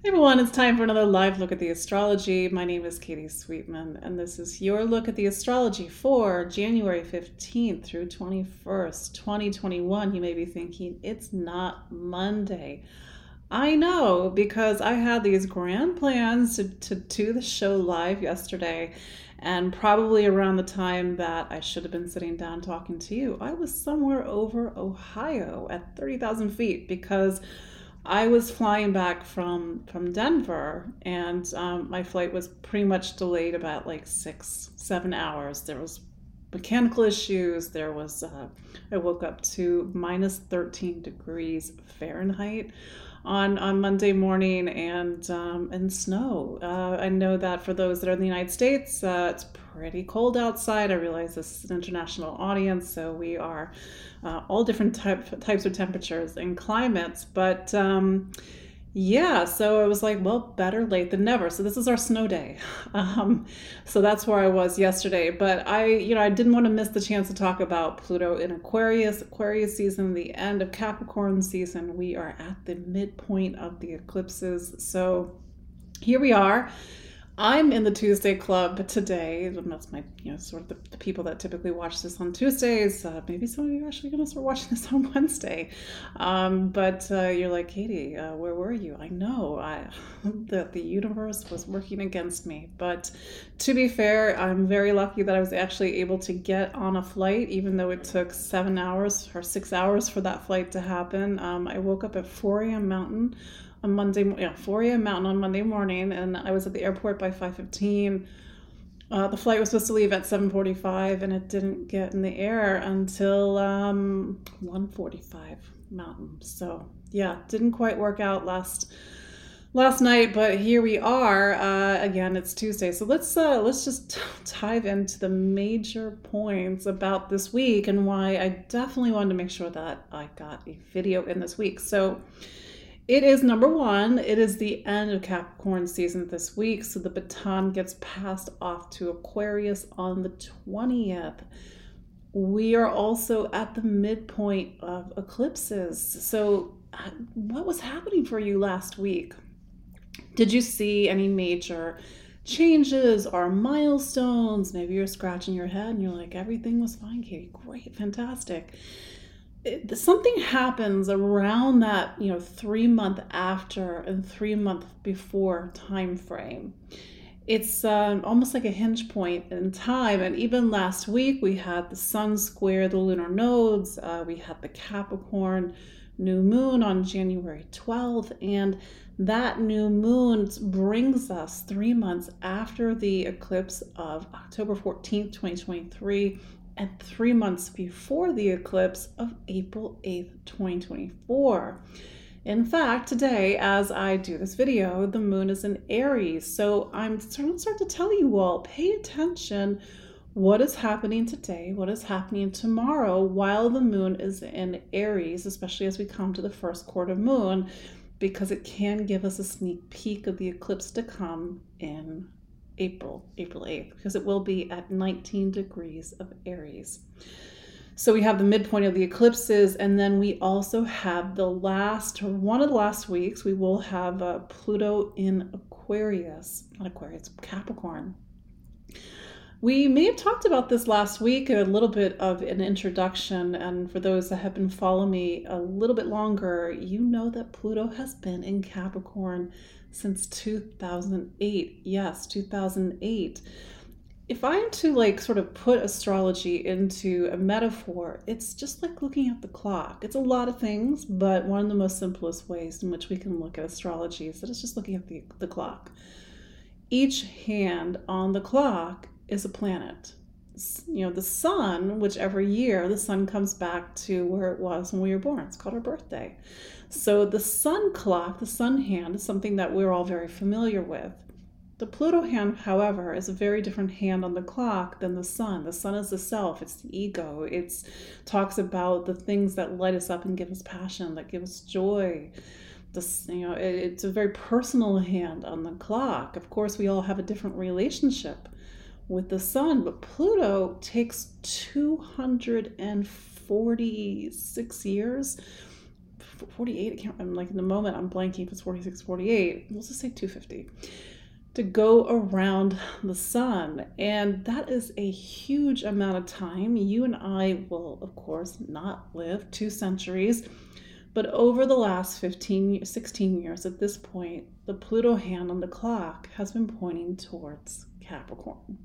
Hey everyone, it's time for another live look at the astrology. My name is Katie Sweetman, and this is your look at the astrology for January 15th through 21st, 2021. You may be thinking, it's not Monday. I know because I had these grand plans to, to do the show live yesterday, and probably around the time that I should have been sitting down talking to you, I was somewhere over Ohio at 30,000 feet because I was flying back from from Denver, and um, my flight was pretty much delayed about like six, seven hours. There was mechanical issues. There was uh, I woke up to minus thirteen degrees Fahrenheit on on Monday morning and um, and snow. Uh, I know that for those that are in the United States, uh, it's pretty cold outside. I realize this is an international audience, so we are uh, all different type, types of temperatures and climates. But um, yeah, so I was like, well, better late than never. So this is our snow day. Um, so that's where I was yesterday. But I, you know, I didn't want to miss the chance to talk about Pluto in Aquarius, Aquarius season, the end of Capricorn season. We are at the midpoint of the eclipses. So here we are. I'm in the Tuesday Club today. That's my, you know, sort of the, the people that typically watch this on Tuesdays. Uh, maybe some of you are actually going to start watching this on Wednesday. Um, but uh, you're like, Katie, uh, where were you? I know I, that the universe was working against me. But to be fair, I'm very lucky that I was actually able to get on a flight, even though it took seven hours or six hours for that flight to happen. Um, I woke up at 4 a.m. Mountain on Monday, yeah, 4 a.m. Mountain on Monday morning, and I was at the airport by 5:15. Uh, the flight was supposed to leave at 7:45, and it didn't get in the air until um, 1:45 Mountain. So yeah, didn't quite work out last last night, but here we are. Uh, again, it's Tuesday, so let's uh, let's just dive into the major points about this week and why I definitely wanted to make sure that I got a video in this week. So. It is number one, it is the end of Capricorn season this week, so the baton gets passed off to Aquarius on the 20th. We are also at the midpoint of eclipses. So, what was happening for you last week? Did you see any major changes or milestones? Maybe you're scratching your head and you're like, everything was fine, Katie. Great, fantastic something happens around that you know three month after and three month before time frame. It's um, almost like a hinge point in time and even last week we had the sun square the lunar nodes uh, we had the capricorn new moon on january 12th and that new moon brings us three months after the eclipse of october 14th 2023 and three months before the eclipse of April 8th, 2024. In fact, today, as I do this video, the moon is in Aries. So I'm starting to start to tell you all pay attention what is happening today, what is happening tomorrow while the moon is in Aries, especially as we come to the first quarter moon, because it can give us a sneak peek of the eclipse to come in April, April 8th, because it will be at 19 degrees of Aries. So we have the midpoint of the eclipses, and then we also have the last, one of the last weeks, we will have uh, Pluto in Aquarius, not Aquarius, Capricorn. We may have talked about this last week, a little bit of an introduction. And for those that have been following me a little bit longer, you know that Pluto has been in Capricorn since 2008. Yes, 2008. If I'm to like sort of put astrology into a metaphor, it's just like looking at the clock. It's a lot of things, but one of the most simplest ways in which we can look at astrology is that it's just looking at the, the clock. Each hand on the clock is a planet. You know, the sun, which every year the sun comes back to where it was when we were born. It's called our birthday. So the sun clock, the sun hand, is something that we're all very familiar with. The Pluto hand, however, is a very different hand on the clock than the sun. The sun is the self, it's the ego. It talks about the things that light us up and give us passion, that give us joy. This, you know, it, it's a very personal hand on the clock. Of course, we all have a different relationship with the sun, but Pluto takes 246 years 48. I can't, I'm like in the moment, I'm blanking if it's 46, 48. We'll just say 250 to go around the sun. And that is a huge amount of time. You and I will, of course, not live two centuries. But over the last 15, 16 years at this point, the Pluto hand on the clock has been pointing towards Capricorn.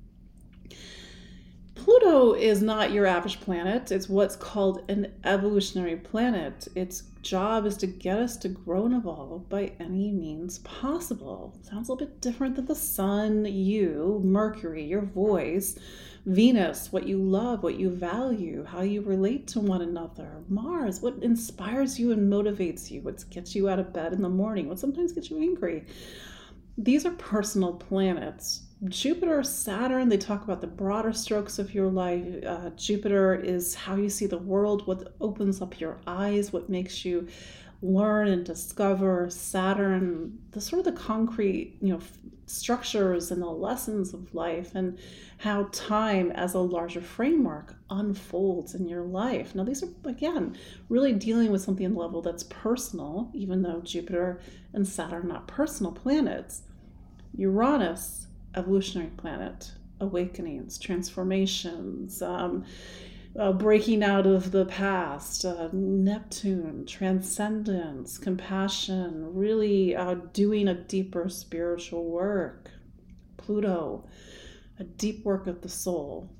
Pluto is not your average planet. It's what's called an evolutionary planet. Its job is to get us to grow and evolve by any means possible. Sounds a little bit different than the sun, you, Mercury, your voice, Venus, what you love, what you value, how you relate to one another, Mars, what inspires you and motivates you, what gets you out of bed in the morning, what sometimes gets you angry. These are personal planets Jupiter, Saturn, they talk about the broader strokes of your life. Uh, Jupiter is how you see the world, what opens up your eyes, what makes you learn and discover. Saturn, the sort of the concrete, you know, structures and the lessons of life and how time as a larger framework unfolds in your life. Now, these are, again, really dealing with something level that's personal, even though Jupiter and Saturn are not personal planets. Uranus, evolutionary planet, awakenings, transformations, um, uh, breaking out of the past, uh, Neptune, transcendence, compassion, really uh, doing a deeper spiritual work. Pluto, a deep work of the soul.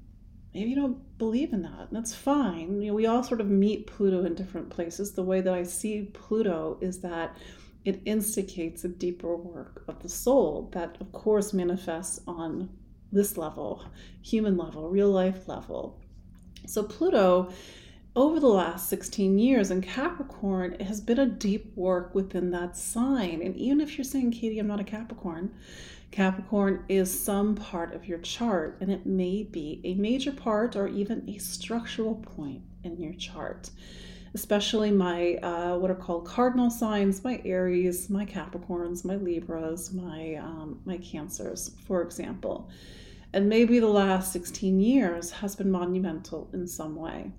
Maybe you don't believe in that. and That's fine. You know, we all sort of meet Pluto in different places. The way that I see Pluto is that it instigates a deeper work of the soul that, of course, manifests on this level, human level, real life level. So, Pluto, over the last 16 years in Capricorn, has been a deep work within that sign. And even if you're saying, Katie, I'm not a Capricorn, Capricorn is some part of your chart, and it may be a major part or even a structural point in your chart especially my uh, what are called cardinal signs, my Aries, my Capricorns, my Libras, my um, my Cancers, for example. And maybe the last 16 years has been monumental in some way.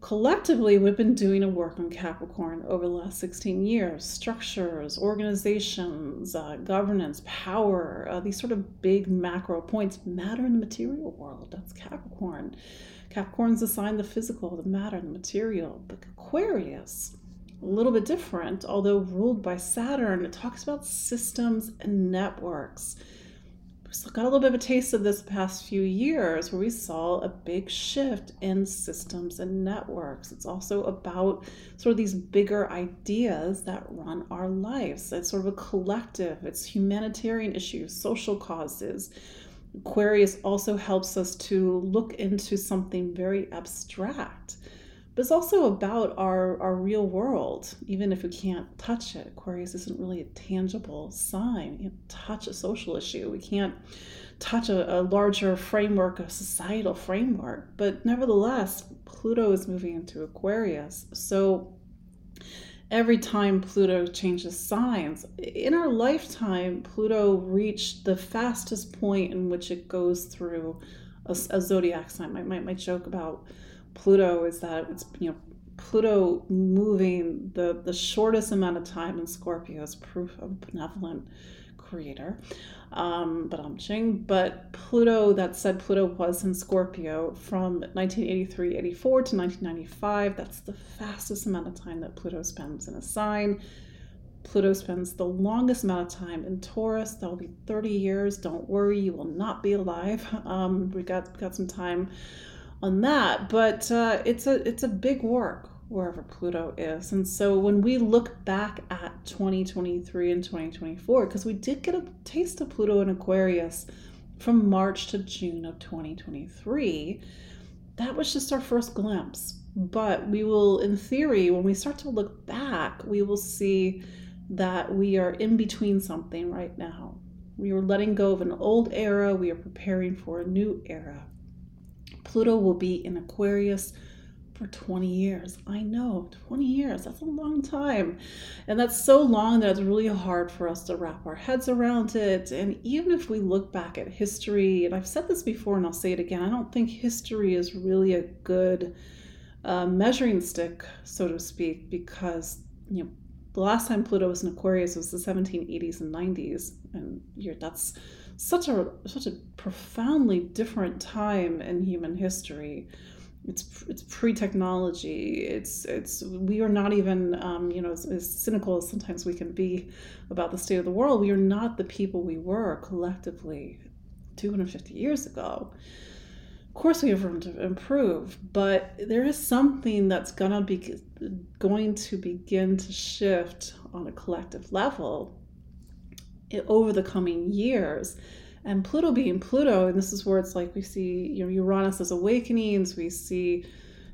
Collectively, we've been doing a work on Capricorn over the last 16 years structures, organizations, uh, governance, power, uh, these sort of big macro points matter in the material world. That's Capricorn. Capricorn's assigned the physical, the matter, the material. But Aquarius, a little bit different, although ruled by Saturn, it talks about systems and networks. Got a little bit of a taste of this past few years where we saw a big shift in systems and networks. It's also about sort of these bigger ideas that run our lives. It's sort of a collective, it's humanitarian issues, social causes, Aquarius also helps us to look into something very abstract. But it's also about our, our real world, even if we can't touch it. Aquarius isn't really a tangible sign. We can't touch a social issue. We can't touch a, a larger framework, a societal framework. But nevertheless, Pluto is moving into Aquarius. So every time Pluto changes signs. In our lifetime, Pluto reached the fastest point in which it goes through a, a zodiac sign. My, my, my joke about Pluto is that it's, you know, Pluto moving the, the shortest amount of time in Scorpio is proof of benevolent creator. Um, but I'm ching. But Pluto, that said, Pluto was in Scorpio from 1983 84 to 1995. That's the fastest amount of time that Pluto spends in a sign. Pluto spends the longest amount of time in Taurus. That'll be 30 years. Don't worry, you will not be alive. Um, we got got some time on that, but uh, it's a it's a big work wherever Pluto is. And so when we look back at 2023 and 2024, because we did get a taste of Pluto in Aquarius from March to June of 2023, that was just our first glimpse. But we will, in theory, when we start to look back, we will see that we are in between something right now. We are letting go of an old era, we are preparing for a new era. Pluto will be in Aquarius for 20 years. I know, 20 years, that's a long time. And that's so long that it's really hard for us to wrap our heads around it. And even if we look back at history, and I've said this before and I'll say it again, I don't think history is really a good a measuring stick, so to speak, because you know the last time Pluto was in Aquarius was the 1780s and 90s, and that's such a such a profoundly different time in human history. It's it's pre-technology. It's it's we are not even um, you know as, as cynical as sometimes we can be about the state of the world. We are not the people we were collectively 250 years ago. Of course, we have room to improve, but there is something that's gonna be going to begin to shift on a collective level over the coming years. And Pluto being Pluto, and this is where it's like we see you know Uranus as awakenings, we see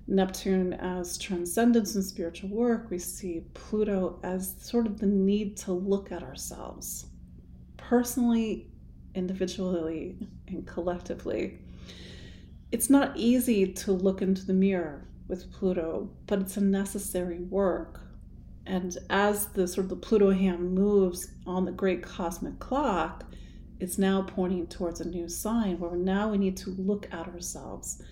Neptune as transcendence and spiritual work, we see Pluto as sort of the need to look at ourselves personally, individually, and collectively. It's not easy to look into the mirror with Pluto, but it's a necessary work. And as the sort of the Pluto hand moves on the great cosmic clock, it's now pointing towards a new sign where now we need to look at ourselves.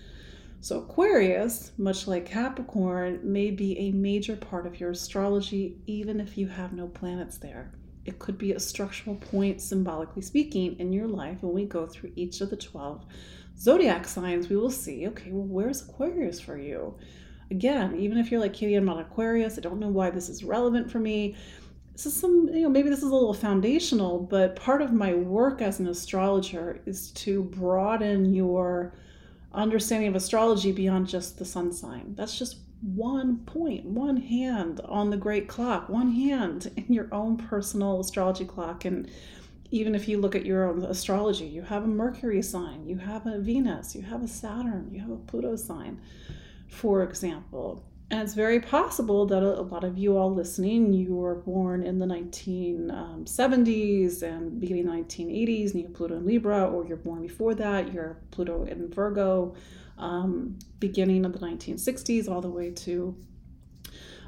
So, Aquarius, much like Capricorn, may be a major part of your astrology, even if you have no planets there. It could be a structural point, symbolically speaking, in your life when we go through each of the 12 zodiac signs, we will see okay, well, where's Aquarius for you? Again, even if you're like, Katie, I'm not Aquarius, I don't know why this is relevant for me. This is some, you know, maybe this is a little foundational, but part of my work as an astrologer is to broaden your understanding of astrology beyond just the sun sign. That's just one point, one hand on the great clock, one hand in your own personal astrology clock. And even if you look at your own astrology, you have a Mercury sign, you have a Venus, you have a Saturn, you have a Pluto sign, for example. And it's very possible that a, lot of you all listening, you were born in the 1970s um, and beginning the 1980s, and you have Pluto in Libra, or you're born before that, you're Pluto in Virgo, um, beginning of the 1960s all the way to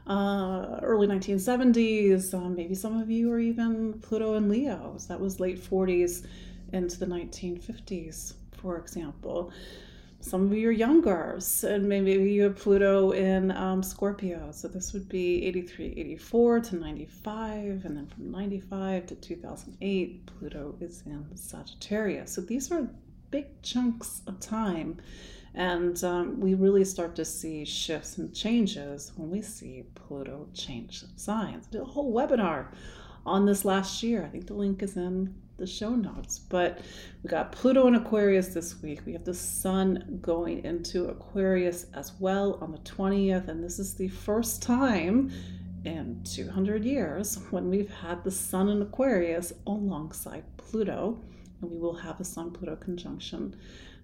uh, early 1970s. Um, maybe some of you are even Pluto in Leo. So that was late 40s into the 1950s, for example. Some of you are younger, and maybe you have Pluto in um, Scorpio. So this would be 83, 84 to 95, and then from 95 to 2008, Pluto is in Sagittarius. So these are big chunks of time and um, we really start to see shifts and changes when we see Pluto change signs. I did a whole webinar on this last year. I think the link is in the show notes. But we got Pluto in Aquarius this week. We have the sun going into Aquarius as well on the 20th. And this is the first time in 200 years when we've had the sun in Aquarius alongside Pluto. And we will have a sun Pluto conjunction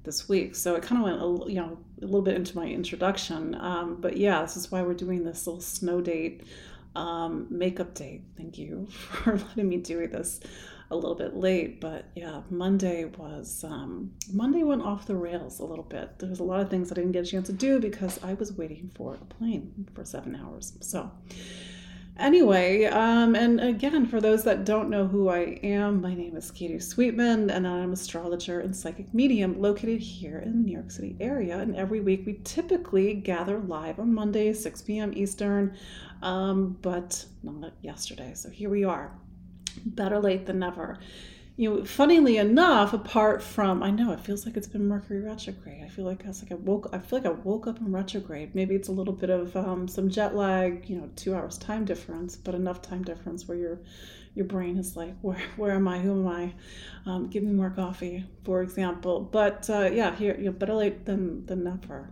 this week. So it kind of went, a, you know, a little bit into my introduction. Um, but yeah, this is why we're doing this little snow date um, makeup date. Thank you for letting me do this a little bit late. But yeah, Monday was um, Monday went off the rails a little bit. There was a lot of things I didn't get a chance to do because I was waiting for a plane for seven hours. So Anyway, um, and again, for those that don't know who I am, my name is Katie Sweetman, and I'm an astrologer and psychic medium located here in the New York City area. And every week we typically gather live on Monday, 6 p.m. Eastern, um, but not yesterday. So here we are. Better late than never you know, funnily enough, apart from I know it feels like it's been Mercury retrograde. I feel like I was like I woke I feel like I woke up in retrograde. Maybe it's a little bit of um, some jet lag, you know, two hours time difference, but enough time difference where your your brain is like, where where am I? Who am I? Um, give me more coffee, for example. But uh, yeah, here you know, better late than than never.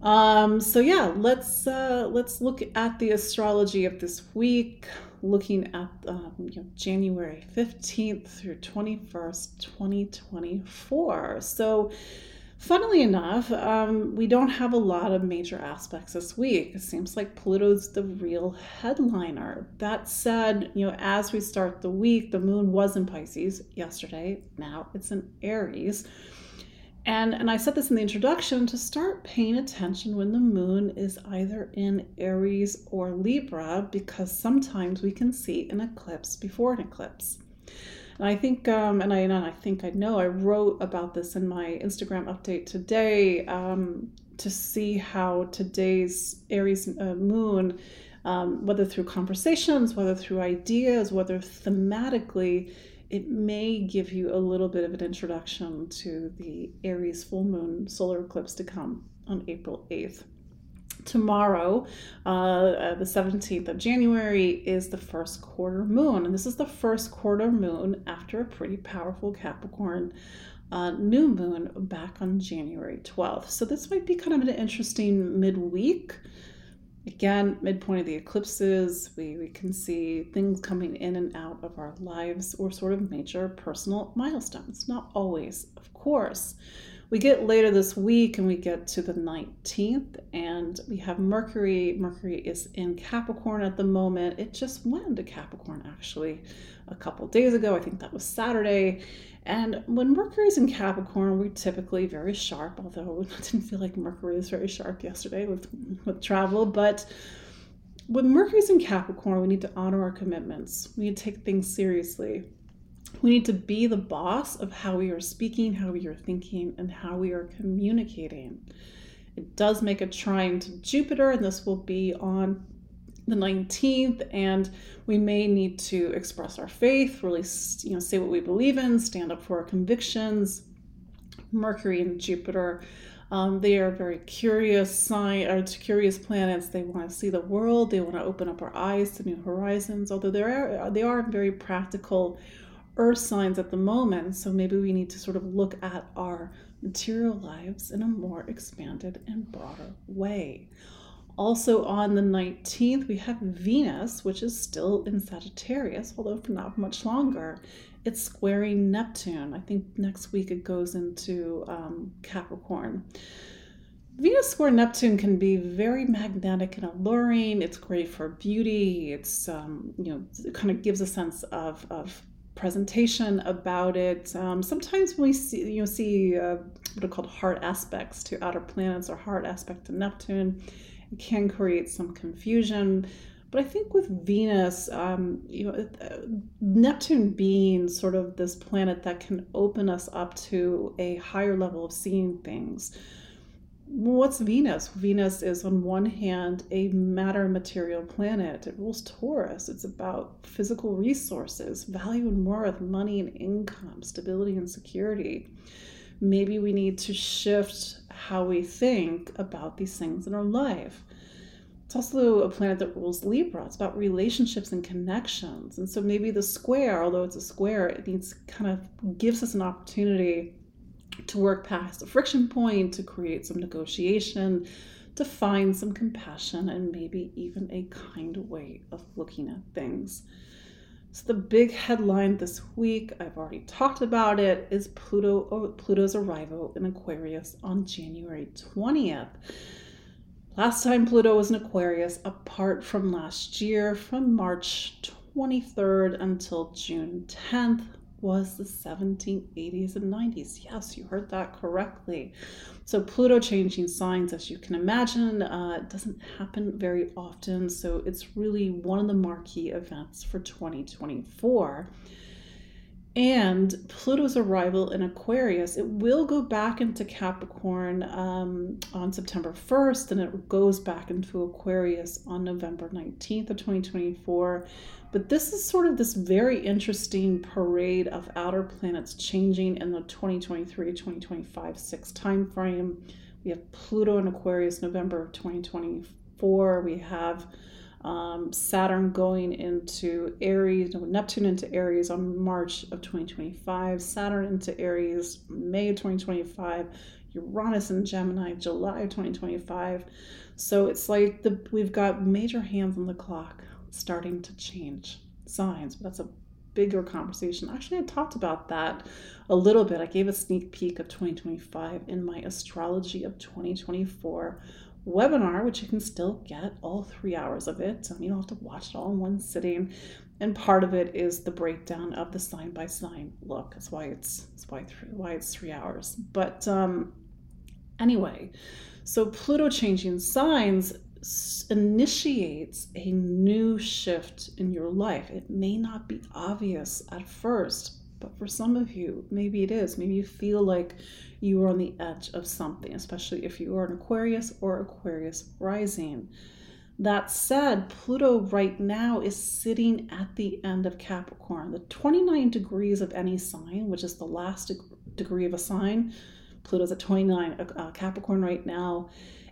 Um, so yeah, let's uh, let's look at the astrology of this week looking at um, you know, January 15th through 21st, 2024. So, funnily enough, um, we don't have a lot of major aspects this week. It seems like Pluto's the real headliner. That said, you know, as we start the week, the moon was in Pisces yesterday, now it's in Aries. And, and I said this in the introduction to start paying attention when the moon is either in Aries or Libra, because sometimes we can see an eclipse before an eclipse. And I think, um, and I and I think I know I wrote about this in my Instagram update today. Um, to see how today's Aries uh, moon, um, whether through conversations, whether through ideas, whether thematically, it may give you a little bit of an introduction to the Aries full moon solar eclipse to come on April 8th. Tomorrow, uh, uh, the 17th of January, is the first quarter moon. And this is the first quarter moon after a pretty powerful Capricorn uh, new moon back on January 12th. So this might be kind of an interesting midweek. Again, midpoint of the eclipses, we, we can see things coming in and out of our lives or sort of major personal milestones. Not always, of course. We get later this week and we get to the 19th, and we have Mercury. Mercury is in Capricorn at the moment. It just went into Capricorn actually a couple days ago. I think that was Saturday. And when Mercury's in Capricorn, we're typically very sharp, although I didn't feel like Mercury was very sharp yesterday with, with travel. But when Mercury's in Capricorn, we need to honor our commitments. We need to take things seriously. We need to be the boss of how we are speaking, how we are thinking, and how we are communicating. It does make a trine to Jupiter, and this will be on the 19th, and we may need to express our faith, really, you know, say what we believe in, stand up for our convictions. Mercury and Jupiter, um, they are very curious sign, or curious planets. They want to see the world. They want to open up our eyes to new horizons. Although they are they are very practical earth signs at the moment. So maybe we need to sort of look at our material lives in a more expanded and broader way. Also on the 19th, we have Venus, which is still in Sagittarius, although for not much longer. It's squaring Neptune. I think next week it goes into um, Capricorn. Venus square Neptune can be very magnetic and alluring. It's great for beauty. It's um, you know it kind of gives a sense of of presentation about it. Um, sometimes when we see you know see uh, what are called hard aspects to outer planets or hard aspect to Neptune. Can create some confusion. But I think with Venus, um, you know, uh, Neptune being sort of this planet that can open us up to a higher level of seeing things what's Venus? Venus is, on one hand, a matter material planet. It rules Taurus. It's about physical resources, value and worth, money and income, stability and security. Maybe we need to shift how we think about these things in our life. It's also a planet that rules Libra. It's about relationships and connections. And so maybe the square, although it's a square, it needs kind of gives us an opportunity to work past a friction point, to create some negotiation, to find some compassion, and maybe even a kind way of looking at things. So the big headline this week, I've already talked about it, is Pluto uh, Pluto's arrival in Aquarius on January 20th. Last time Pluto was in Aquarius, apart from last year, from March 23rd until June 10th, was the 1780s and 90s. Yes, you heard that correctly. So, Pluto changing signs, as you can imagine, uh, doesn't happen very often. So, it's really one of the marquee events for 2024. And Pluto's arrival in Aquarius, it will go back into Capricorn um, on September 1st, and it goes back into Aquarius on November 19th of 2024. But this is sort of this very interesting parade of outer planets changing in the 2023 2025 six timeframe. We have Pluto in Aquarius November of 2024. We have um, Saturn going into Aries, Neptune into Aries on March of 2025, Saturn into Aries May of 2025, Uranus in Gemini July of 2025. So it's like the we've got major hands on the clock starting to change signs, but that's a bigger conversation. Actually, I talked about that a little bit. I gave a sneak peek of 2025 in my Astrology of 2024 webinar, which you can still get all three hours of it. Um, you don't have to watch it all in one sitting. And part of it is the breakdown of the sign by sign look. That's why it's that's why three, why it's three hours. But um, anyway, so Pluto changing signs initiates a new shift in your life. It may not be obvious at first, But for some of you, maybe it is. Maybe you feel like you are on the edge of something, especially if you are an Aquarius or Aquarius rising. That said, Pluto right now is sitting at the end of Capricorn. The 29 degrees of any sign, which is the last degree of a sign, Pluto's at 29 uh, Capricorn right now.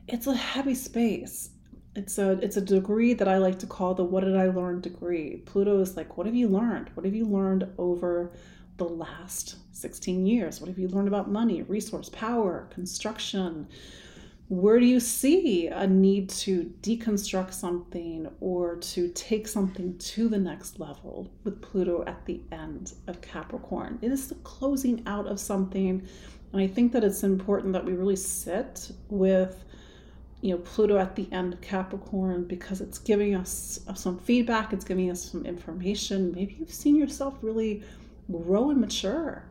It's a heavy space. It's a it's a degree that I like to call the what did I learn degree. Pluto is like what have you learned? What have you learned over the last 16 years? What have you learned about money, resource, power, construction? Where do you see a need to deconstruct something or to take something to the next level with Pluto at the end of Capricorn? It is the closing out of something. And I think that it's important that we really sit with you know Pluto at the end of Capricorn because it's giving us some feedback, it's giving us some information. Maybe you've seen yourself really grow and mature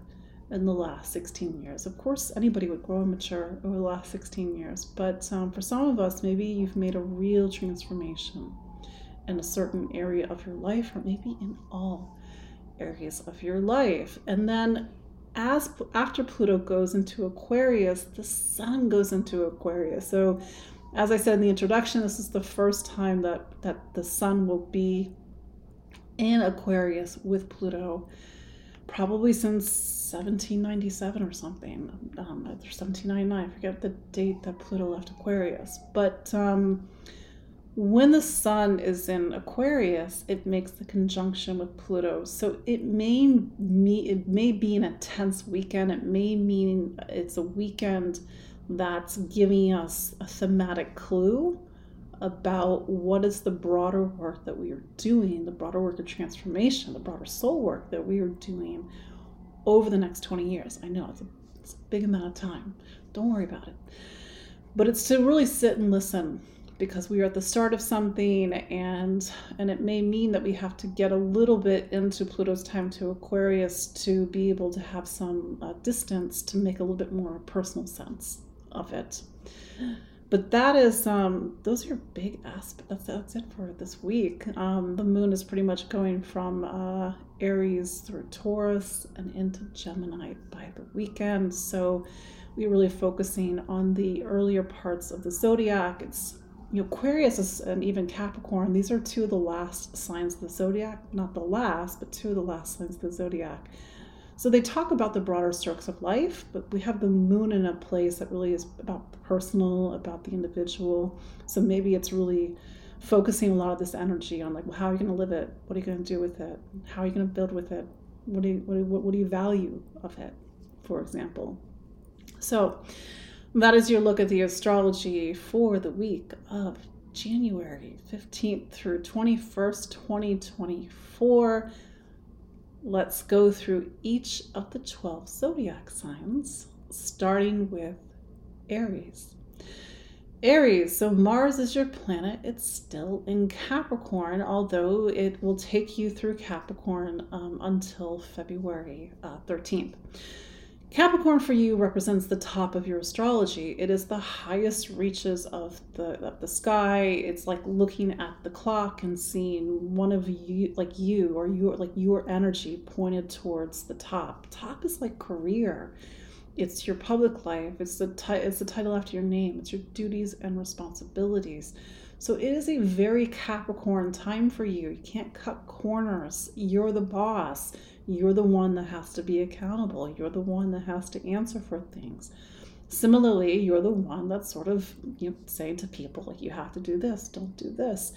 in the last 16 years. Of course, anybody would grow and mature over the last 16 years, but um, for some of us, maybe you've made a real transformation in a certain area of your life, or maybe in all areas of your life. And then as after Pluto goes into Aquarius, the sun goes into Aquarius. So as I said in the introduction, this is the first time that that the sun will be in Aquarius with Pluto probably since 1797 or something, um, 1799. I forget the date that Pluto left Aquarius. But um, when the Sun is in Aquarius, it makes the conjunction with Pluto. So it may me it may be an intense weekend. It may mean it's a weekend that's giving us a thematic clue about what is the broader work that we are doing, the broader work of transformation, the broader soul work that we are doing over the next 20 years. I know it's a, it's a big amount of time. Don't worry about it. But it's to really sit and listen because we are at the start of something and and it may mean that we have to get a little bit into Pluto's time to Aquarius to be able to have some uh, distance to make a little bit more personal sense of it but that is um, those are big aspects. That's, that's it for this week. Um, the moon is pretty much going from uh, Aries through Taurus and into Gemini by the weekend. So we're really focusing on the earlier parts of the zodiac. It's you know, Aquarius is, and even Capricorn, these are two of the last signs of the zodiac. Not the last, but two of the last signs of the zodiac. So they talk about the broader strokes of life, but we have the moon in a place that really is about the personal, about the individual. So maybe it's really focusing a lot of this energy on like, well, how are you going to live it? What are you going to do with it? How are you going to build with it? What do you, what, what, what do you value of it, for example? So that is your look at the astrology for the week of January 15th through 21st, 2024 let's go through each of the 12 zodiac signs, starting with Aries. Aries, so Mars is your planet. It's still in Capricorn, although it will take you through Capricorn um, until February uh, 13th. Capricorn for you represents the top of your astrology. It is the highest reaches of the of the sky. It's like looking at the clock and seeing one of you like you or your like your energy pointed towards the top. Top is like career. It's your public life. It's the ti- it's the title after your name. It's your duties and responsibilities. So it is a very Capricorn time for you. You can't cut corners. You're the boss you're the one that has to be accountable. You're the one that has to answer for things. Similarly, you're the one that's sort of you know, saying to people, you have to do this, don't do this.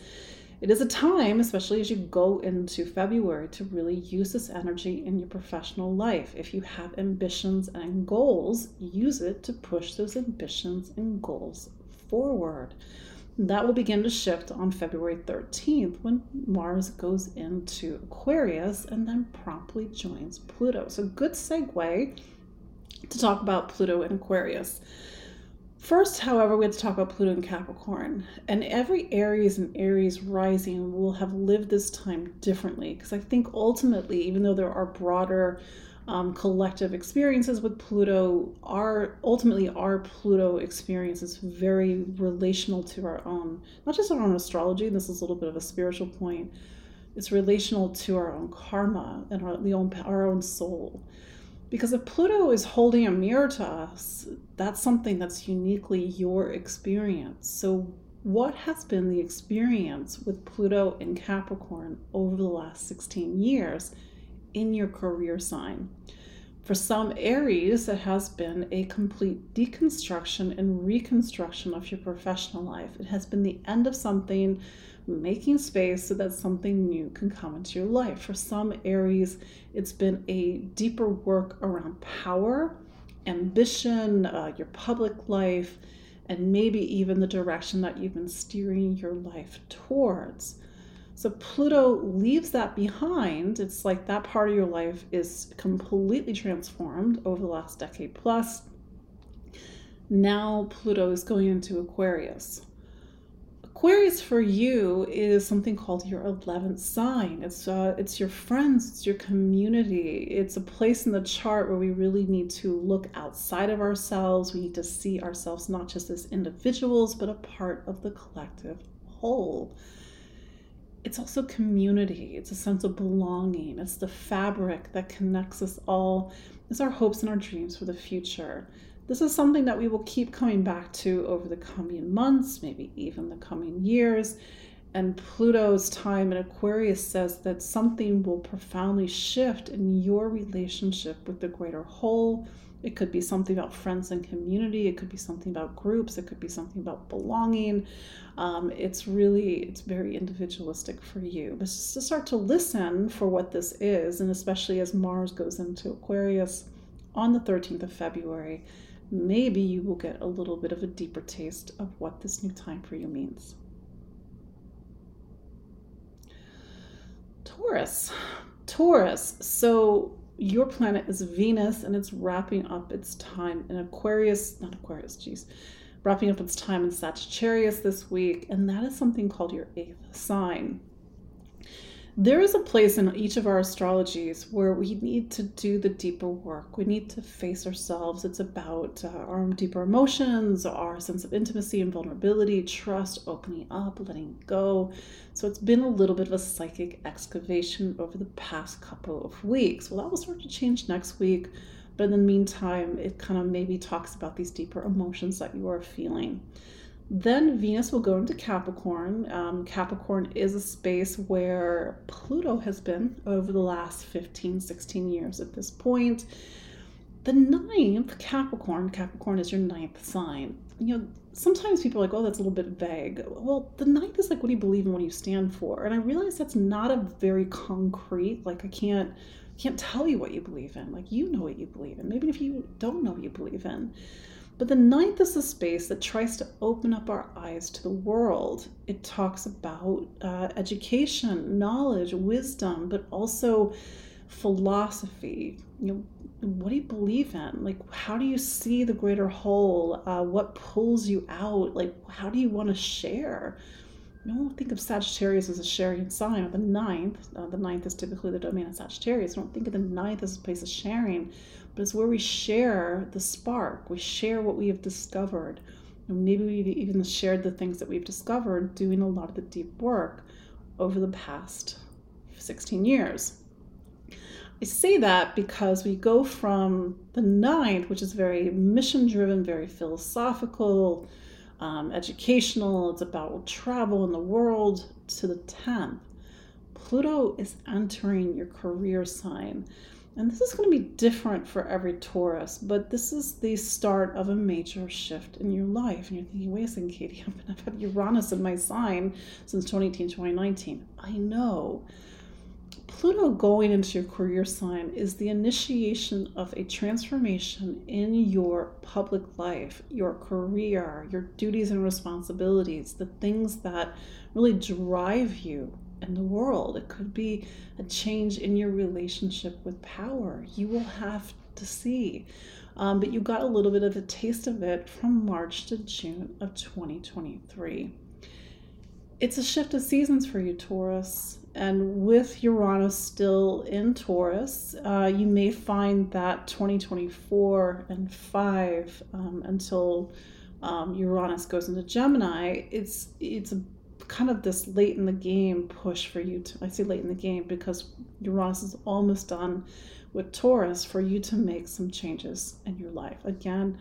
It is a time, especially as you go into February, to really use this energy in your professional life. If you have ambitions and goals, use it to push those ambitions and goals forward. That will begin to shift on February 13th when Mars goes into Aquarius and then promptly joins Pluto. So, good segue to talk about Pluto and Aquarius. First, however, we have to talk about Pluto and Capricorn. And every Aries and Aries rising will have lived this time differently because I think ultimately, even though there are broader um, collective experiences with Pluto, are ultimately our Pluto experience is very relational to our own, not just our own astrology. This is a little bit of a spiritual point. It's relational to our own karma and our, the own, our own soul. Because if Pluto is holding a mirror to us, that's something that's uniquely your experience. So, what has been the experience with Pluto in Capricorn over the last 16 years in your career sign? For some Aries, it has been a complete deconstruction and reconstruction of your professional life. It has been the end of something making space so that something new can come into your life. For some Aries, it's been a deeper work around power, ambition, uh, your public life, and maybe even the direction that you've been steering your life towards. So Pluto leaves that behind. It's like that part of your life is completely transformed over the last decade plus. Now Pluto is going into Aquarius. Aquarius for you is something called your 11th sign. It's uh, it's your friends, it's your community. It's a place in the chart where we really need to look outside of ourselves. We need to see ourselves not just as individuals, but a part of the collective whole. It's also community. It's a sense of belonging. It's the fabric that connects us all. It's our hopes and our dreams for the future. This is something that we will keep coming back to over the coming months, maybe even the coming years. And Pluto's time in Aquarius says that something will profoundly shift in your relationship with the greater whole. It could be something about friends and community. It could be something about groups. It could be something about belonging. Um, it's really, it's very individualistic for you. But just to start to listen for what this is, and especially as Mars goes into Aquarius on the 13th of February, maybe you will get a little bit of a deeper taste of what this new time for you means. Taurus. Taurus. So your planet is Venus and it's wrapping up its time in Aquarius, not Aquarius, geez, wrapping up its time in Sagittarius this week, and that is something called your eighth sign there is a place in each of our astrologies where we need to do the deeper work. We need to face ourselves. It's about uh, our deeper emotions, our sense of intimacy and vulnerability, trust, opening up, letting go. So it's been a little bit of a psychic excavation over the past couple of weeks. Well, that will start to change next week. But in the meantime, it kind of maybe talks about these deeper emotions that you are feeling. Then Venus will go into Capricorn. Um, Capricorn is a space where Pluto has been over the last 15, 16 years at this point. The ninth, Capricorn, Capricorn is your ninth sign. You know, sometimes people are like, oh, that's a little bit vague. Well, the ninth is like, what do you believe in? What do you stand for? And I realize that's not a very concrete, like, I can't can't tell you what you believe in. Like you know what you believe in. Maybe if you don't know what you believe in. But the ninth is a space that tries to open up our eyes to the world. It talks about uh, education, knowledge, wisdom, but also philosophy. You know, what do you believe in? Like, how do you see the greater whole? Uh, what pulls you out? Like, how do you want to share? You don't think of Sagittarius as a sharing sign. Or the ninth, uh, the ninth is typically the domain of Sagittarius. don't think of the ninth as a place of sharing but it's where we share the spark. We share what we have discovered. And maybe we've even shared the things that we've discovered doing a lot of the deep work over the past 16 years. I say that because we go from the ninth, which is very mission driven, very philosophical, um, educational, it's about travel in the world, to the 10th. Pluto is entering your career sign. And this is going to be different for every Taurus, but this is the start of a major shift in your life. And you're thinking, wait a second, Katie, I've had Uranus in my sign since 2018, 2019. I know. Pluto going into your career sign is the initiation of a transformation in your public life, your career, your duties and responsibilities, the things that really drive you in the world. It could be a change in your relationship with power. You will have to see. Um, but you got a little bit of a taste of it from March to June of 2023. It's a shift of seasons for you, Taurus. And with Uranus still in Taurus, uh, you may find that 2024 and 5 um, until um, Uranus goes into Gemini, it's, it's kind of this late in the game push for you to, I say late in the game because Uranus is almost done with Taurus for you to make some changes in your life. Again,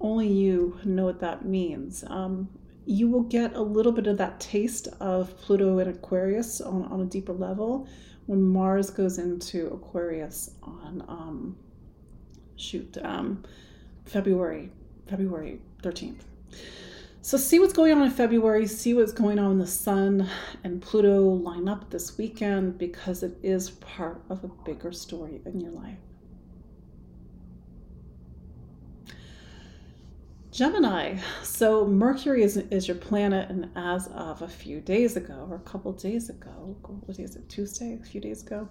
only you know what that means. Um, you will get a little bit of that taste of Pluto and Aquarius on, on a deeper level when Mars goes into Aquarius on um, shoot um, February February 13th. So see what's going on in February, see what's going on in the Sun and Pluto line up this weekend because it is part of a bigger story in your life. Gemini. So Mercury is, is your planet, and as of a few days ago, or a couple days ago, what day is it? Tuesday, a few days ago,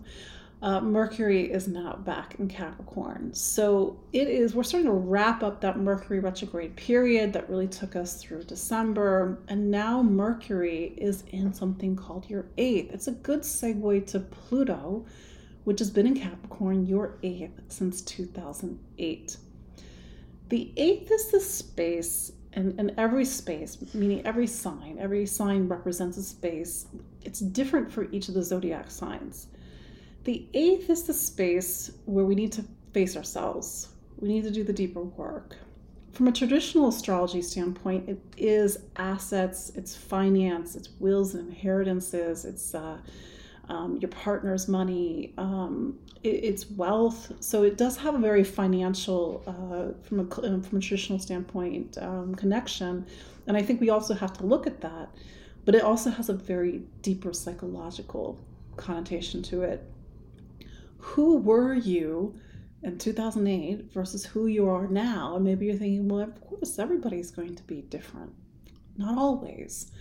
uh, Mercury is now back in Capricorn. So it is, we're starting to wrap up that Mercury retrograde period that really took us through December. And now Mercury is in something called your eighth. It's a good segue to Pluto, which has been in Capricorn, your eighth, since 2008. The eighth is the space, and, and every space, meaning every sign, every sign represents a space. It's different for each of the zodiac signs. The eighth is the space where we need to face ourselves. We need to do the deeper work. From a traditional astrology standpoint, it is assets, it's finance, it's wills and inheritances, it's uh, um, your partner's money, um, it, it's wealth. So it does have a very financial, uh, from a um, from a traditional standpoint, um, connection. And I think we also have to look at that, but it also has a very deeper psychological connotation to it who were you in 2008 versus who you are now? And maybe you're thinking, well, of course, everybody's going to be different. Not always.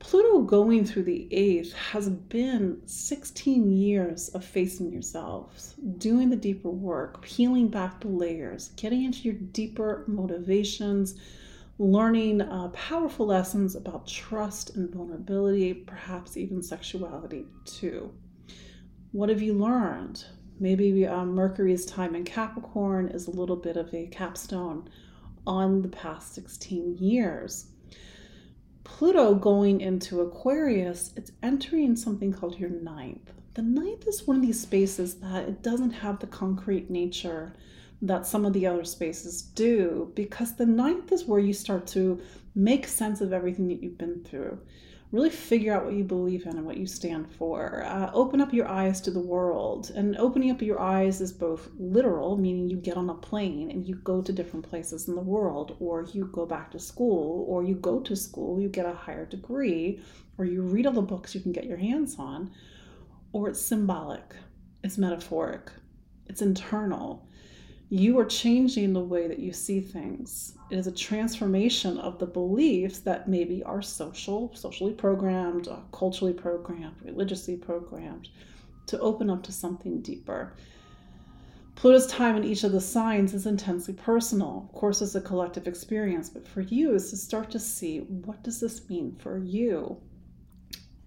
Pluto going through the eighth has been 16 years of facing yourselves, doing the deeper work, peeling back the layers, getting into your deeper motivations, learning uh, powerful lessons about trust and vulnerability, perhaps even sexuality too. What have you learned? Maybe um, Mercury's time in Capricorn is a little bit of a capstone on the past 16 years. Pluto going into Aquarius, it's entering something called your ninth. The ninth is one of these spaces that it doesn't have the concrete nature that some of the other spaces do because the ninth is where you start to make sense of everything that you've been through really figure out what you believe in and what you stand for. Uh, open up your eyes to the world. And opening up your eyes is both literal, meaning you get on a plane and you go to different places in the world, or you go back to school, or you go to school, you get a higher degree, or you read all the books you can get your hands on, or it's symbolic, it's metaphoric, it's internal you are changing the way that you see things. It is a transformation of the beliefs that maybe are social, socially programmed, uh, culturally programmed, religiously programmed, to open up to something deeper. Pluto's time in each of the signs is intensely personal. Of course, it's a collective experience, but for you is to start to see what does this mean for you?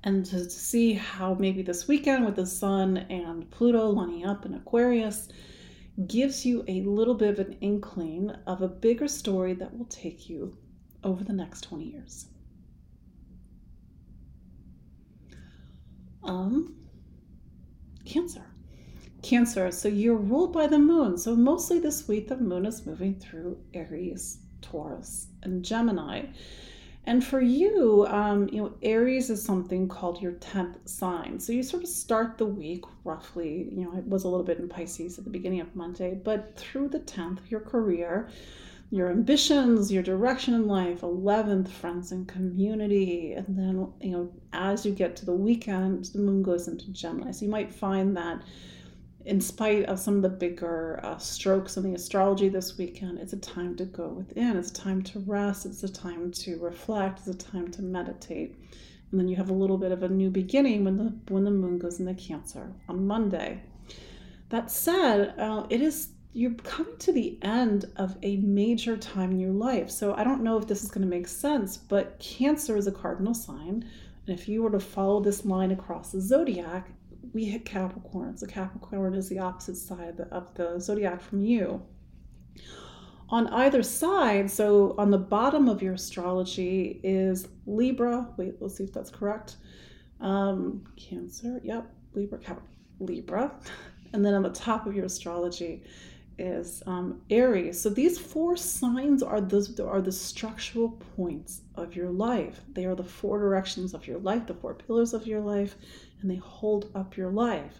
And to see how maybe this weekend with the sun and Pluto lining up in Aquarius, gives you a little bit of an inkling of a bigger story that will take you over the next 20 years. Um, Cancer. Cancer, so you're ruled by the moon. So mostly this week, the moon is moving through Aries, Taurus, and Gemini. And for you, um, you know, Aries is something called your 10th sign. So you sort of start the week roughly, you know, it was a little bit in Pisces at the beginning of Monday, but through the 10th, your career, your ambitions, your direction in life, 11th, friends and community. And then, you know, as you get to the weekend, the moon goes into Gemini. So you might find that in spite of some of the bigger uh, strokes in the astrology this weekend, it's a time to go within. It's a time to rest. It's a time to reflect. It's a time to meditate. And then you have a little bit of a new beginning when the when the moon goes into Cancer on Monday. That said, uh, it is you're coming to the end of a major time in your life. So I don't know if this is going to make sense, but Cancer is a cardinal sign. And if you were to follow this line across the zodiac, we hit Capricorn. So Capricorn is the opposite side of the, zodiac from you. on either side, so on the bottom of your astrology is Libra. Wait, let's see if that's correct. Um, cancer, yep, Libra, Cap- Libra. And then on the top of your astrology is um, Aries. So these four signs are the, are the structural points of your life. They are the four directions of your life, the four pillars of your life, and they hold up your life.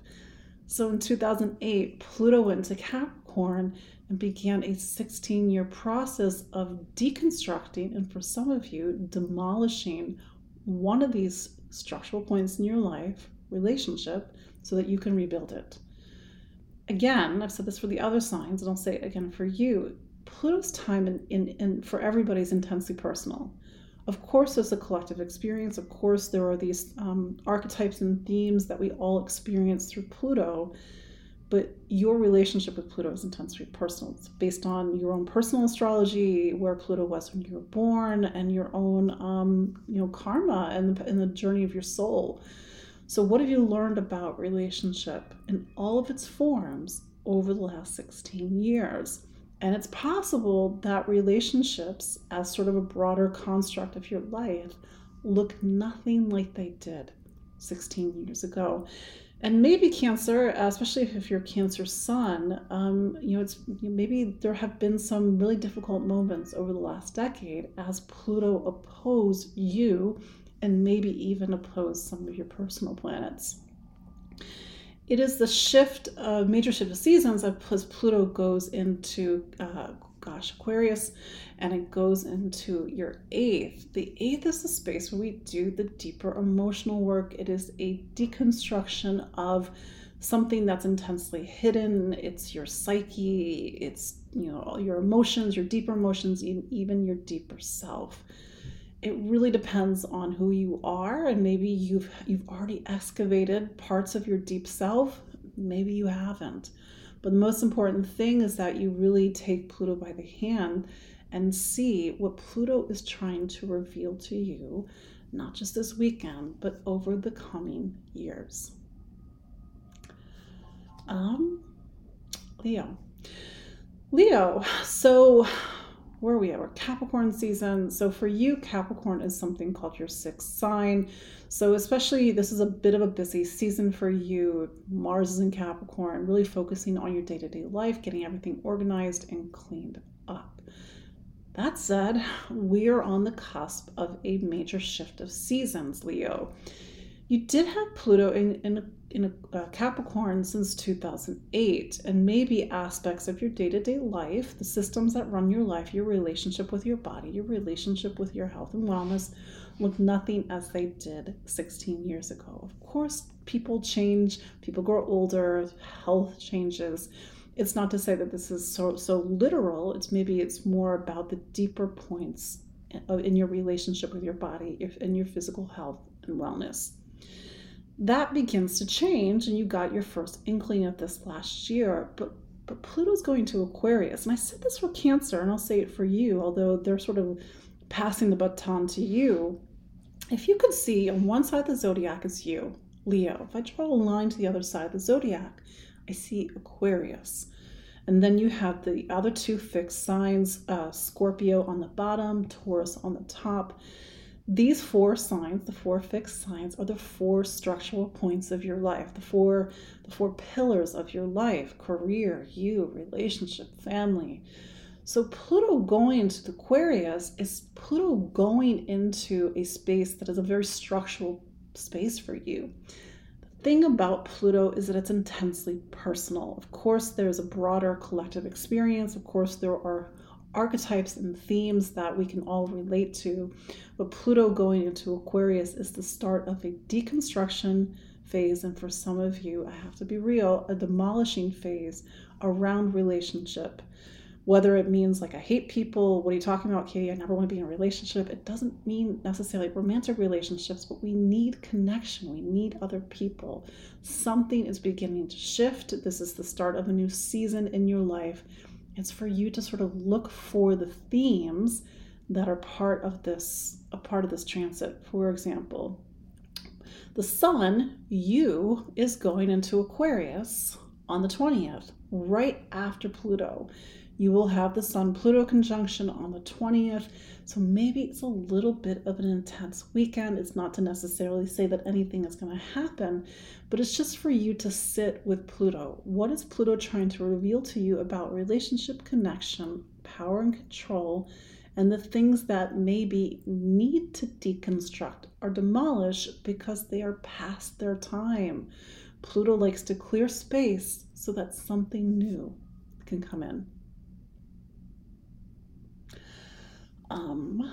So in 2008, Pluto went to Capricorn and began a 16 year process of deconstructing, and for some of you, demolishing one of these structural points in your life, relationship, so that you can rebuild it. Again, I've said this for the other signs, and I'll say it again for you. Pluto's time in, in, in for everybody is intensely personal. Of course, there's a collective experience. Of course, there are these um, archetypes and themes that we all experience through Pluto but your relationship with Pluto is intensely personal. It's based on your own personal astrology, where Pluto was when you were born, and your own, um, you know, karma and the, and the journey of your soul. So, what have you learned about relationship in all of its forms over the last 16 years? And it's possible that relationships, as sort of a broader construct of your life, look nothing like they did 16 years ago. And maybe cancer especially if you're cancer sun um, you know it's maybe there have been some really difficult moments over the last decade as pluto opposed you and maybe even opposed some of your personal planets it is the shift of major shift of seasons as pluto goes into uh, gosh, Aquarius, and it goes into your eighth. The eighth is the space where we do the deeper emotional work. It is a deconstruction of something that's intensely hidden. It's your psyche, it's you know all your emotions, your deeper emotions, even your deeper self. It really depends on who you are, and maybe you've you've already excavated parts of your deep self. Maybe you haven't but the most important thing is that you really take Pluto by the hand and see what Pluto is trying to reveal to you, not just this weekend, but over the coming years. Um, Leo. Leo, so where are we at? We're Capricorn season. So for you, Capricorn is something called your sixth sign. So especially this is a bit of a busy season for you. Mars is in Capricorn, really focusing on your day-to-day life, getting everything organized and cleaned up. That said, we are on the cusp of a major shift of seasons, Leo. You did have Pluto in, in in a, Capricorn since 2008, and maybe aspects of your day to day life, the systems that run your life, your relationship with your body, your relationship with your health and wellness look nothing as they did 16 years ago. Of course, people change, people grow older, health changes. It's not to say that this is so so literal. It's maybe it's more about the deeper points eh, in your relationship with your body, in your physical health and wellness that begins to change and you got your first inkling of this last year. But but pluto's going to aquarius. And i said this for cancer and i'll say it for you although they're sort of passing the baton to you. If you could see on one side of the zodiac is you leo. If i draw a line to the other side of the zodiac i see aquarius. And then you have the other two fixed signs uh, scorpio on the bottom taurus on the top these four signs, the four fixed signs, are the four structural points of your life, the four the four pillars of your life, career, you, relationship, family. So Pluto going into Aquarius is Pluto going into a space that is a very structural space for you. The thing about Pluto is that it's intensely personal. Of course, there's a broader collective experience. Of course, there are archetypes and themes that we can all relate to. But Pluto going into Aquarius is the start of a deconstruction phase. And for some of you, I have to be real, a demolishing phase around relationship. Whether it means like I hate people, what are you talking about, Katie? I never want to be in a relationship. It doesn't mean necessarily romantic relationships, but we need connection. We need other people. Something is beginning to shift. This is the start of a new season in your life it's for you to sort of look for the themes that are part of this a part of this transit. For example, the sun, you, is going into Aquarius on the 20th, right after Pluto. You will have the Sun Pluto conjunction on the 20th. So maybe it's a little bit of an intense weekend. It's not to necessarily say that anything is going to happen, but it's just for you to sit with Pluto. What is Pluto trying to reveal to you about relationship connection, power and control? and the things that maybe need to deconstruct or demolish because they are past their time. Pluto likes to clear space so that something new can come in. Um,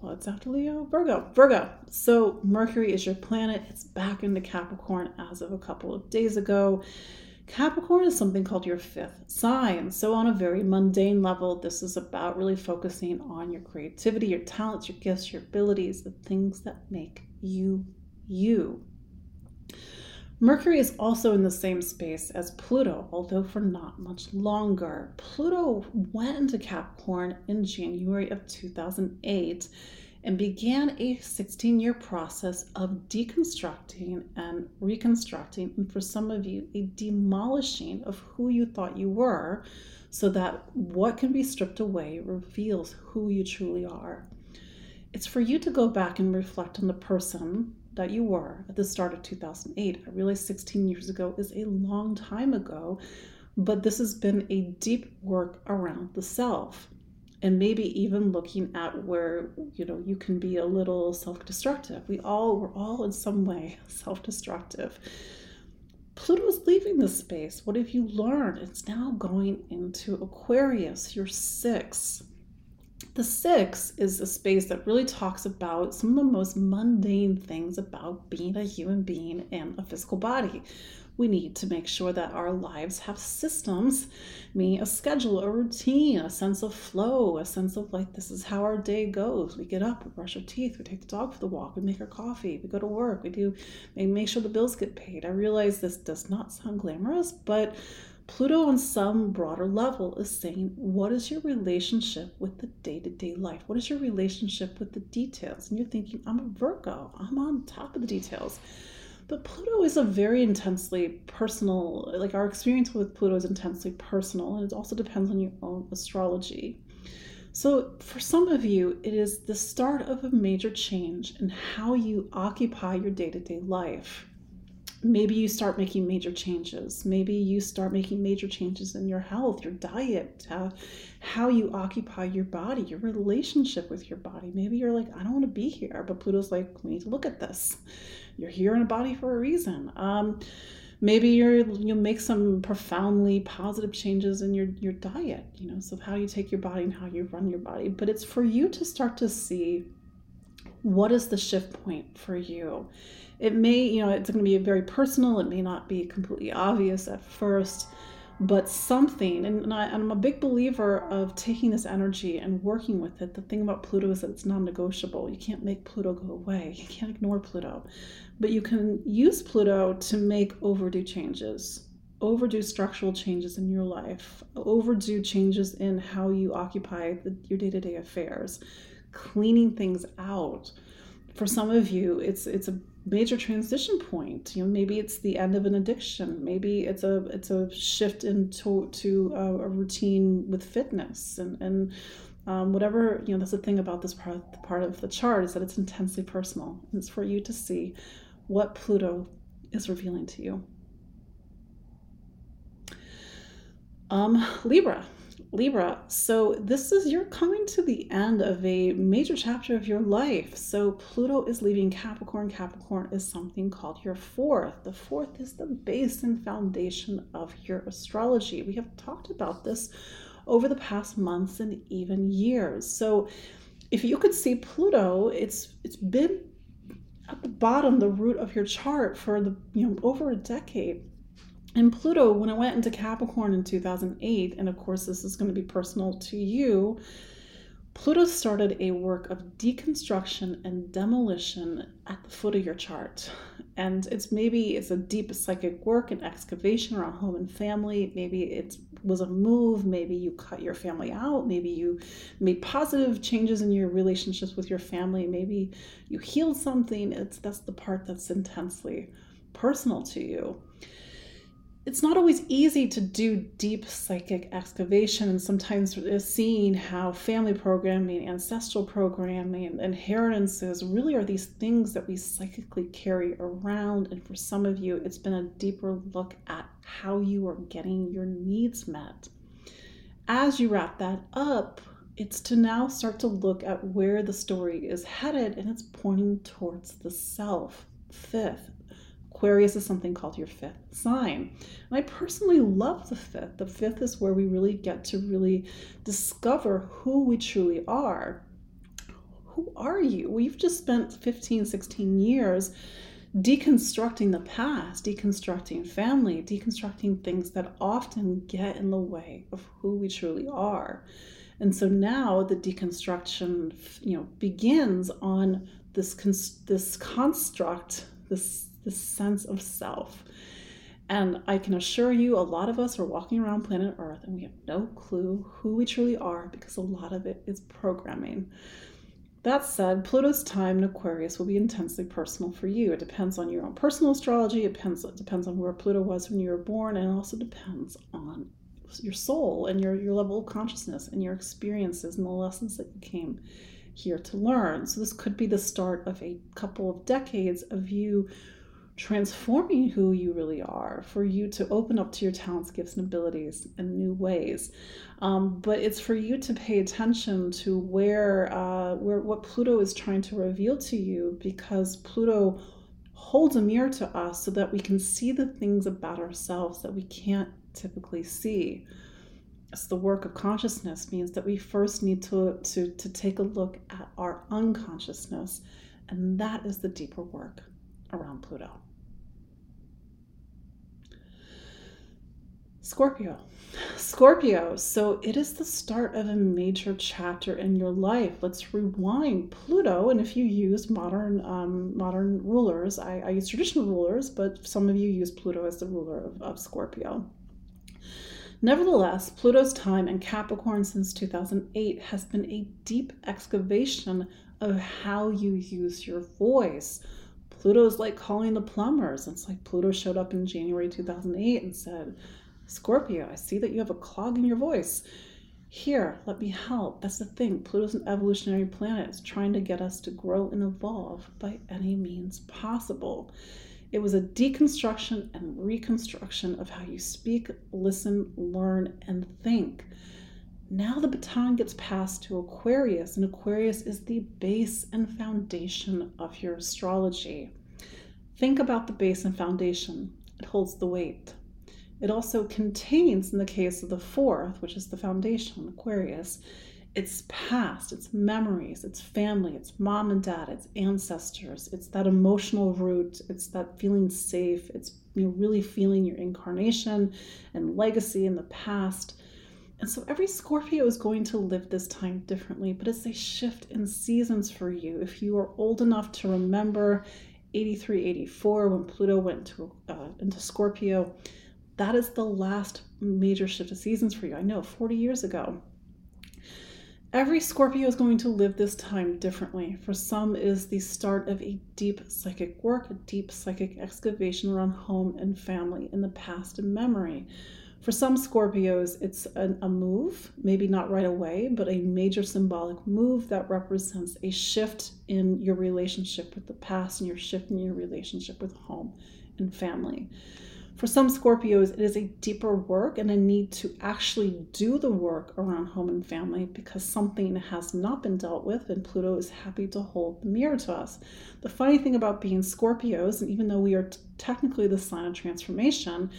well, it's after Leo, Virgo, Virgo. So Mercury is your planet. It's back into Capricorn as of a couple of days ago. Capricorn is something called your fifth sign. So, on a very mundane level, this is about really focusing on your creativity, your talents, your gifts, your abilities, the things that make you you. Mercury is also in the same space as Pluto, although for not much longer. Pluto went into Capricorn in January of 2008 and began a 16 year process of deconstructing and reconstructing, and for some of you, a demolishing of who you thought you were, so that what can be stripped away reveals who you truly are. It's for you to go back and reflect on the person that you were at the start of 2008. I realize 16 years ago is a long time ago, but this has been a deep work around the self and maybe even looking at where you know you can be a little self-destructive. We all we're all in some way self-destructive. Pluto's leaving this space. What have you learned? It's now going into aquarius your six the six is a space that really talks about some of the most mundane things about being a human being in a physical body we need to make sure that our lives have systems, meaning a schedule, a routine, a sense of flow, a sense of like, this is how our day goes. We get up, we brush our teeth, we take the dog for the walk, we make our coffee, we go to work, we do we make sure the bills get paid. I realize this does not sound glamorous, but Pluto, on some broader level, is saying, What is your relationship with the day to day life? What is your relationship with the details? And you're thinking, I'm a Virgo, I'm on top of the details. But Pluto is a very intensely personal, like our experience with Pluto is intensely personal, and it also depends on your own astrology. So, for some of you, it is the start of a major change in how you occupy your day to day life. Maybe you start making major changes. Maybe you start making major changes in your health, your diet, uh, how you occupy your body, your relationship with your body. Maybe you're like, I don't want to be here, but Pluto's like, we need to look at this you're here in a body for a reason. Um, maybe you're you'll make some profoundly positive changes in your your diet. You know, so how you take your body and how you run your body. But it's for you to start to see what is the shift point for you. It may, you know, it's going to be very personal. It may not be completely obvious at first but something and, I, am a big believer of taking this energy and working with it. The thing about pluto is that it's non-negotiable. You can't make pluto go away. You can't ignore pluto. But you can use pluto to make overdue changes overdue structural changes in your life overdue changes in how you occupy the, your day-to-day affairs cleaning things out. For some of you it's it's a major transition point. You know maybe it's the end of an addiction. Maybe it's a it's a shift into to a, a routine with fitness. And and um, whatever you know that's the thing about this part, part of the chart is that it's intensely personal. It's for you to see what pluto is revealing to you. Um libra Libra, so this is you're coming to the end of a major chapter of your life. So Pluto is leaving Capricorn. Capricorn is something called your fourth. The fourth is the base and foundation of your astrology. We have talked about this over the past months and even years. So if you could see Pluto, it's it's been at the bottom, the root of your chart for the you know over a decade and Pluto, when I went into Capricorn in 2008, and of course, this is going to be personal to you, Pluto started a work of deconstruction and demolition at the foot of your chart. And it's maybe it's a deep psychic work and excavation around home and family. Maybe it was a move. Maybe you cut your family out. Maybe you made positive changes in your relationships with your family. Maybe you healed something. It's that's the part that's intensely personal to you it's not always easy to do deep psychic excavation and sometimes seeing how family programming ancestral programming inheritances really are these things that we psychically carry around. And for some of you it's been a deeper look at how you are getting your needs met. As you wrap that up it's to now start to look at where the story is headed and it's pointing towards the self. Fifth Aquarius is something called your fifth sign. And I personally love the fifth. The fifth is where we really get to really discover who we truly are. Who are you? We've just spent 15, 16 years deconstructing the past, deconstructing family, deconstructing things that often get in the way of who we truly are. And so now the deconstruction, you know, begins on this this construct, this this sense of self. And I can assure you, a lot of us are walking around planet Earth and we have no clue who we truly are because a lot of it is programming. That said, Pluto's time in Aquarius will be intensely personal for you. It depends on your own personal astrology, it depends, it depends on where Pluto was when you were born, and also depends on your soul and your, your level of consciousness and your experiences and the lessons that you came here to learn. So, this could be the start of a couple of decades of you transforming who you really are, for you to open up to your talents, gifts, and abilities in new ways. Um, but it's for you to pay attention to where, uh, where what Pluto is trying to reveal to you, because Pluto holds a mirror to us so that we can see the things about ourselves that we can't typically see. So the work of consciousness means that we first need to, to, to take a look at our unconsciousness, and that is the deeper work around Pluto. Scorpio. Scorpio, so it is the start of a major chapter in your life. Let's rewind Pluto, and if you use modern um, modern rulers, I, I, use traditional rulers, but some of you use Pluto as the ruler of, of Scorpio. Nevertheless, Pluto's time in Capricorn since 2008 has been a deep excavation of how you use your voice, Pluto's like calling the plumbers. It's like Pluto showed up in January 2008 and said, Scorpio, I see that you have a clog in your voice. Here, let me help. That's the thing. Pluto's an evolutionary planet. It's trying to get us to grow and evolve by any means possible. It was a deconstruction and reconstruction of how you speak, listen, learn, and think. Now the baton gets passed to Aquarius, and Aquarius is the base and foundation of your astrology. Think about the base and foundation, it holds the weight. It also contains, in the case of the fourth, which is the foundation, Aquarius, its past, its memories, its family, its mom and dad, its ancestors. It's that emotional root. It's that feeling safe. It's you know, really feeling your incarnation and legacy in the past. And so every Scorpio is going to live this time differently, but it's a shift in seasons for you. If you are old enough to remember 83, 84, when Pluto went to, uh, into Scorpio, that is the last major shift of seasons for you. I know, 40 years ago. Every Scorpio is going to live this time differently. For some, it is the start of a deep psychic work, a deep psychic excavation around home and family in the past and memory. For some Scorpios, it's a, a, move, maybe not right away, but a major symbolic move that represents a shift in your relationship with the past and your shift in your relationship with home and family. For some Scorpios, it is a deeper work and a need to actually do the work around home and family because something has not been dealt with, and Pluto is happy to hold the mirror to us. The funny thing about being Scorpios, and even though we are t- technically the sign of transformation,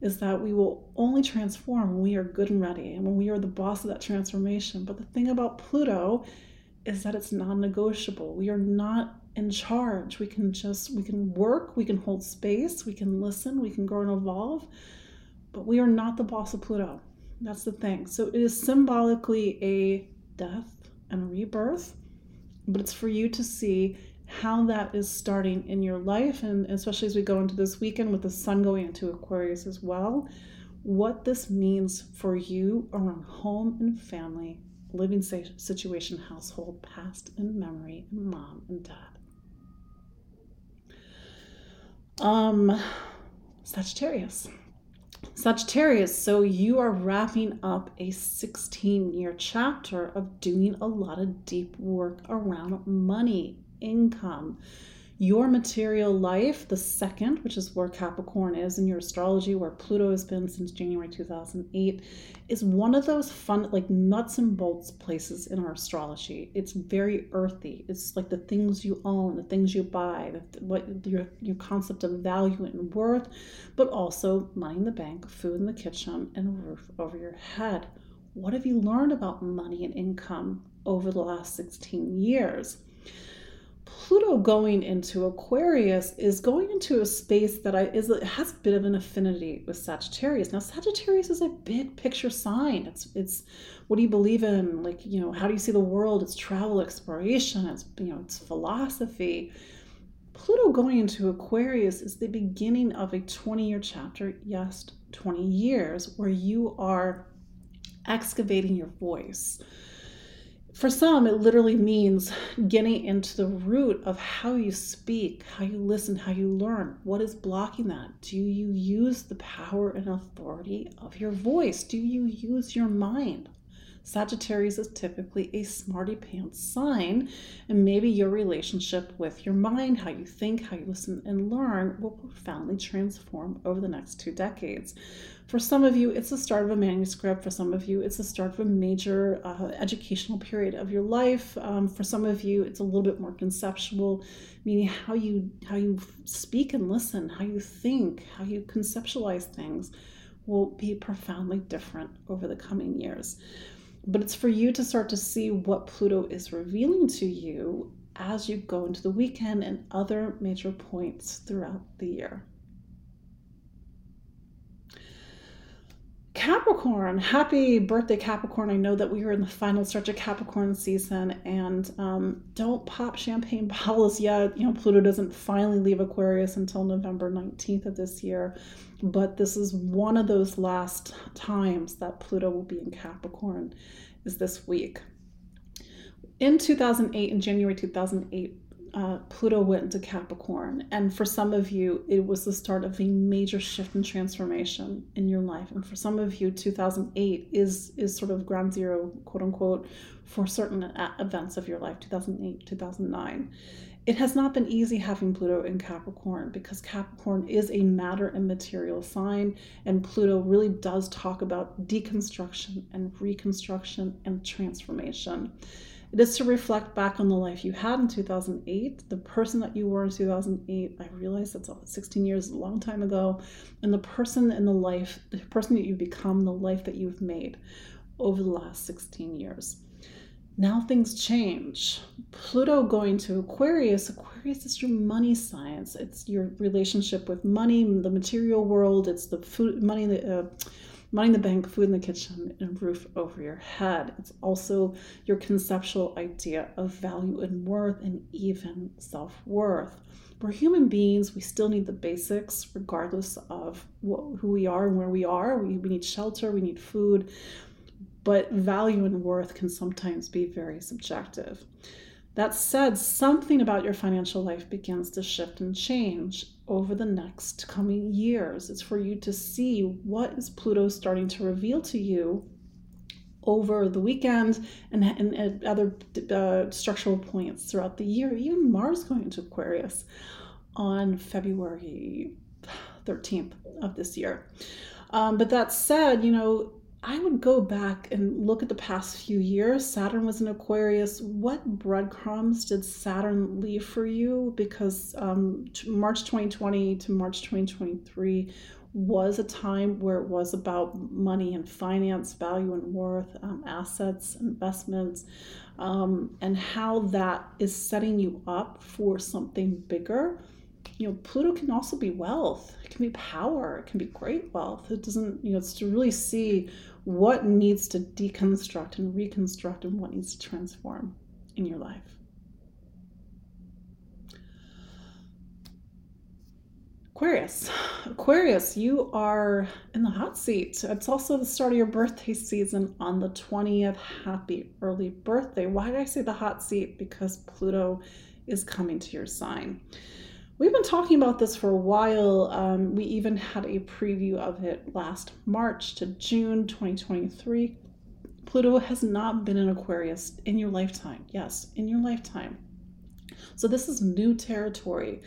is that we will only transform when we are good and ready and when we are the boss of that transformation. But the thing about Pluto is that it's non-negotiable. We are not in charge. We can just we can work, we can hold space, we can listen, we can grow and evolve, but we are not the boss of Pluto. That's the thing. So it is symbolically a death and rebirth, but it's for you to see how that is starting in your life, and especially as we go into this weekend with the sun going into Aquarius as well, what this means for you around home and family, living situation, household, past and memory, and mom and dad. Um, Sagittarius. Sagittarius, so you are wrapping up a 16 year chapter of doing a lot of deep work around money, income, your material life, the second, which is where Capricorn is in your astrology, where Pluto has been since January 2008, is one of those fun, like nuts and bolts places in our astrology. It's very earthy. It's like the things you own, the things you buy, what your your concept of value and worth, but also money in the bank, food in the kitchen, and a roof over your head. What have you learned about money and income over the last 16 years? Pluto going into Aquarius is going into a space that I is has a bit of an affinity with Sagittarius. Now Sagittarius is a big picture sign. It's it's what do you believe in? Like, you know, how do you see the world? It's travel, exploration, it's you know, it's philosophy. Pluto going into Aquarius is the beginning of a 20-year chapter, yes, 20 years, where you are excavating your voice for some, it literally means getting into the root of how you speak, how you listen, how you learn. What is blocking that? Do you use the power and authority of your voice? Do you use your mind? Sagittarius is typically a smarty pants sign, and maybe your relationship with your mind, how you think, how you listen and learn, will profoundly transform over the next two decades. For some of you, it's the start of a manuscript. For some of you, it's the start of a major uh, educational period of your life. Um, for some of you, it's a little bit more conceptual, meaning how you how you speak and listen, how you think, how you conceptualize things will be profoundly different over the coming years but it's for you to start to see what Pluto is revealing to you as you go into the weekend and other major points throughout the year. Capricorn, happy birthday, Capricorn. I know that we are in the final stretch of Capricorn season, and um, don't pop champagne bottles yet. You know, Pluto doesn't finally leave Aquarius until November 19th of this year, but this is one of those last times that Pluto will be in Capricorn, is this week. In 2008, in January 2008, uh, Pluto went into Capricorn. And for some of you, it was the start of a major shift and transformation in your life. And for some of you, 2008 is, is sort of ground zero, quote unquote, for certain events of your life, 2008, 2009. It has not been easy having Pluto in Capricorn because Capricorn is a matter and material sign, and Pluto really does talk about deconstruction and reconstruction and transformation. It is to reflect back on the life you had in 2008, the person that you were in 2008. I realize that's 16 years, a long time ago, and the person in the life, the person that you've become, the life that you've made over the last 16 years. Now things change. Pluto going to Aquarius. Aquarius is your money science. It's your relationship with money, the material world. It's the food, money, the uh, money in the bank, food in the kitchen, and a roof over your head. It's also your conceptual idea of value and worth and even self worth. We're human beings, we still need the basics, regardless of what, who we are and where we are. We, we need shelter, we need food, but value and worth can sometimes be very subjective. That said, something about your financial life begins to shift and change over the next coming years. It's for you to see what is Pluto starting to reveal to you over the weekend and, and, and other uh, structural points throughout the year. Even Mars going into Aquarius on February 13th of this year. Um, but that said, you know, I would go back and look at the past few years. Saturn was in Aquarius. What breadcrumbs did Saturn leave for you? Because um, March 2020 to March 2023 was a time where it was about money and finance, value and worth, um, assets, investments, um, and how that is setting you up for something bigger you know, Pluto can also be wealth. It can be power. It can be great wealth. It doesn't, you know, it's to really see what needs to deconstruct and reconstruct and what needs to transform in your life. Aquarius. Aquarius, you are in the hot seat. It's also the start of your birthday season on the 20th. Happy early birthday. Why did I say the hot seat? Because Pluto is coming to your sign. We've been talking about this for a while. Um, we even had a preview of it last March to June 2023. Pluto has not been in Aquarius in your lifetime. Yes, in your lifetime. So this is new territory.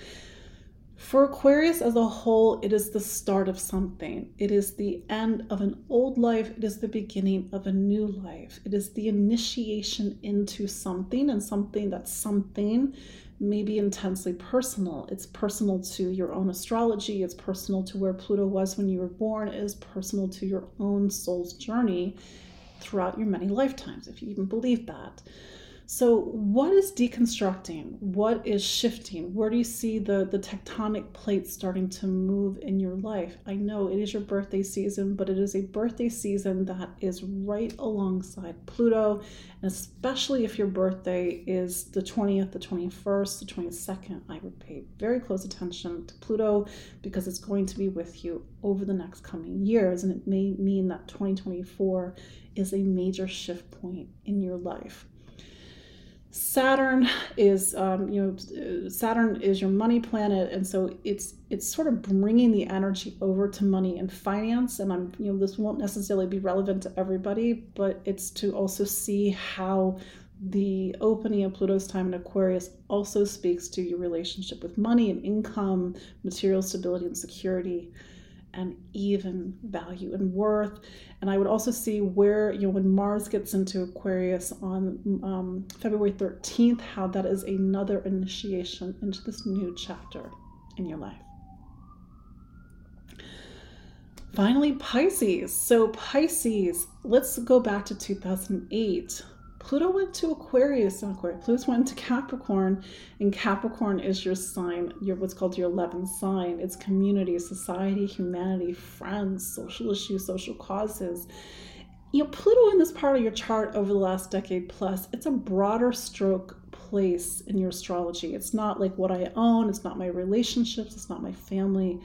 For Aquarius as a whole, it is the start of something. It is the end of an old life. It is the beginning of a new life. It is the initiation into something and something that's something may be intensely personal. It's personal to your own astrology, it's personal to where Pluto was when you were born, it is personal to your own soul's journey throughout your many lifetimes, if you even believe that. So, what is deconstructing? What is shifting? Where do you see the, the tectonic plates starting to move in your life? I know it is your birthday season, but it is a birthday season that is right alongside Pluto. And especially if your birthday is the 20th, the 21st, the 22nd, I would pay very close attention to Pluto because it's going to be with you over the next coming years. And it may mean that 2024 is a major shift point in your life. Saturn is, um, you know, Saturn is your money planet, and so it's it's sort of bringing the energy over to money and finance. And I'm, you know, this won't necessarily be relevant to everybody, but it's to also see how the opening of Pluto's time in Aquarius also speaks to your relationship with money and income, material stability and security and even value and worth. And I would also see where, you know, when Mars gets into Aquarius on um, February 13th, how that is another initiation into this new chapter in your life. Finally, Pisces. So, Pisces, let's go back to 2008. Pluto went to Aquarius and Aquarius. Pluto went to Capricorn, and Capricorn is your sign, your what's called your 11th sign. It's community, society, humanity, friends, social issues, social causes. You know, Pluto in this part of your chart over the last decade plus, it's a broader stroke place in your astrology. It's not like what I own, it's not my relationships, it's not my family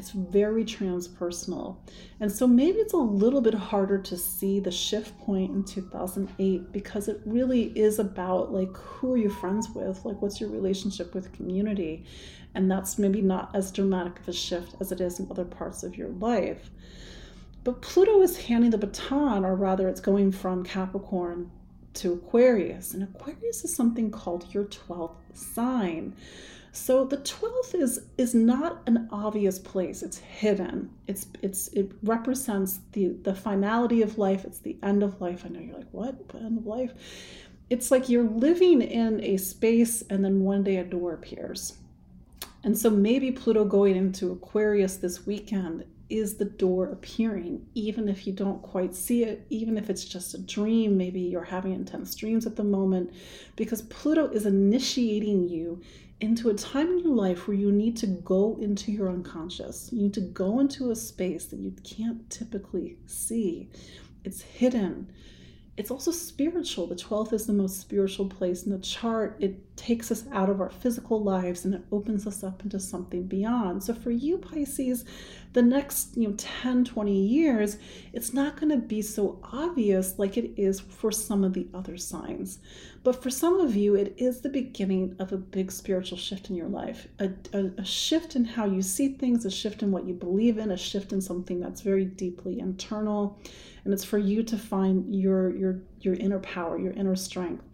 it's very transpersonal. And so maybe it's a little bit harder to see the shift point in 2008 because it really is about like who are you friends with? Like what's your relationship with community? And that's maybe not as dramatic of a shift as it is in other parts of your life. But Pluto is handing the baton, or rather, it's going from Capricorn to Aquarius. And Aquarius is something called your 12th sign. So the 12th is is not an obvious place. It's hidden. It's it's it represents the the finality of life. It's the end of life. I know you're like, what? The end of life? It's like you're living in a space and then one day a door appears. And so maybe Pluto going into Aquarius this weekend is the door appearing, even if you don't quite see it, even if it's just a dream. Maybe you're having intense dreams at the moment, because Pluto is initiating you into a time in your life where you need to go into your unconscious. You need to go into a space that you can't typically see. It's hidden. It's also spiritual. The 12th is the most spiritual place in the chart. It takes us out of our physical lives and it opens us up into something beyond. So for you, Pisces, the next you know 10 20 years it's not going to be so obvious like it is for some of the other signs but for some of you it is the beginning of a big spiritual shift in your life a, a, a shift in how you see things a shift in what you believe in a shift in something that's very deeply internal and it's for you to find your your your inner power your inner strength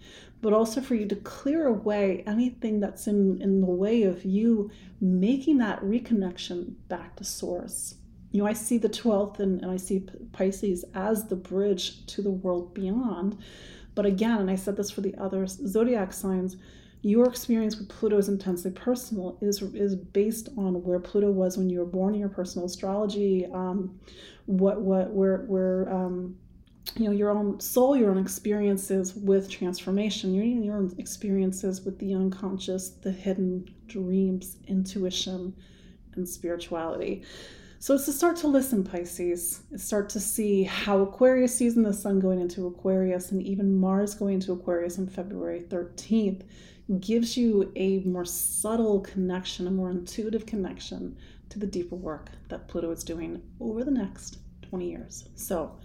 but also for you to clear away anything that's in, in the way of you making that reconnection back to source. You know, I see the 12th and, and I see Pisces as the bridge to the world beyond. But again, and I said this for the other zodiac signs, your experience with Pluto is intensely personal. Is is based on where Pluto was when you were born in your personal astrology, um, what what where where um, you know your own soul your own experiences with transformation your, your own experiences with the unconscious the hidden dreams intuition and spirituality so it's to start to listen pisces start to see how aquarius sees in the sun going into aquarius and even mars going into aquarius on february 13th gives you a more subtle connection a more intuitive connection to the deeper work that pluto is doing over the next 20 years so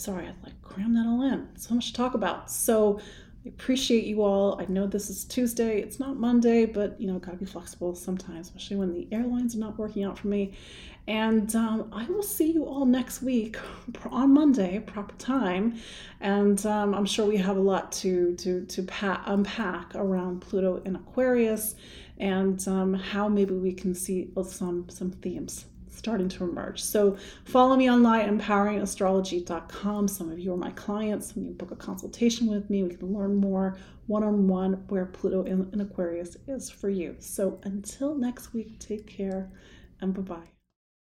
sorry, I'd like cram that all in. So much to talk about. So I appreciate you all. I know this is Tuesday, it's not Monday, but you know, gotta be flexible sometimes, especially when the airlines are not working out for me. And um, I will see you all next week on Monday, proper time. And um, I'm sure we have a lot to to to pa- unpack around Pluto in Aquarius, and um, how maybe we can see some some themes starting to emerge. So follow me online, empoweringastrology.com. Some of you are my clients. When you book a consultation with me, we can learn more one on one where Pluto in, in Aquarius is for you. So until next week, take care and bye bye.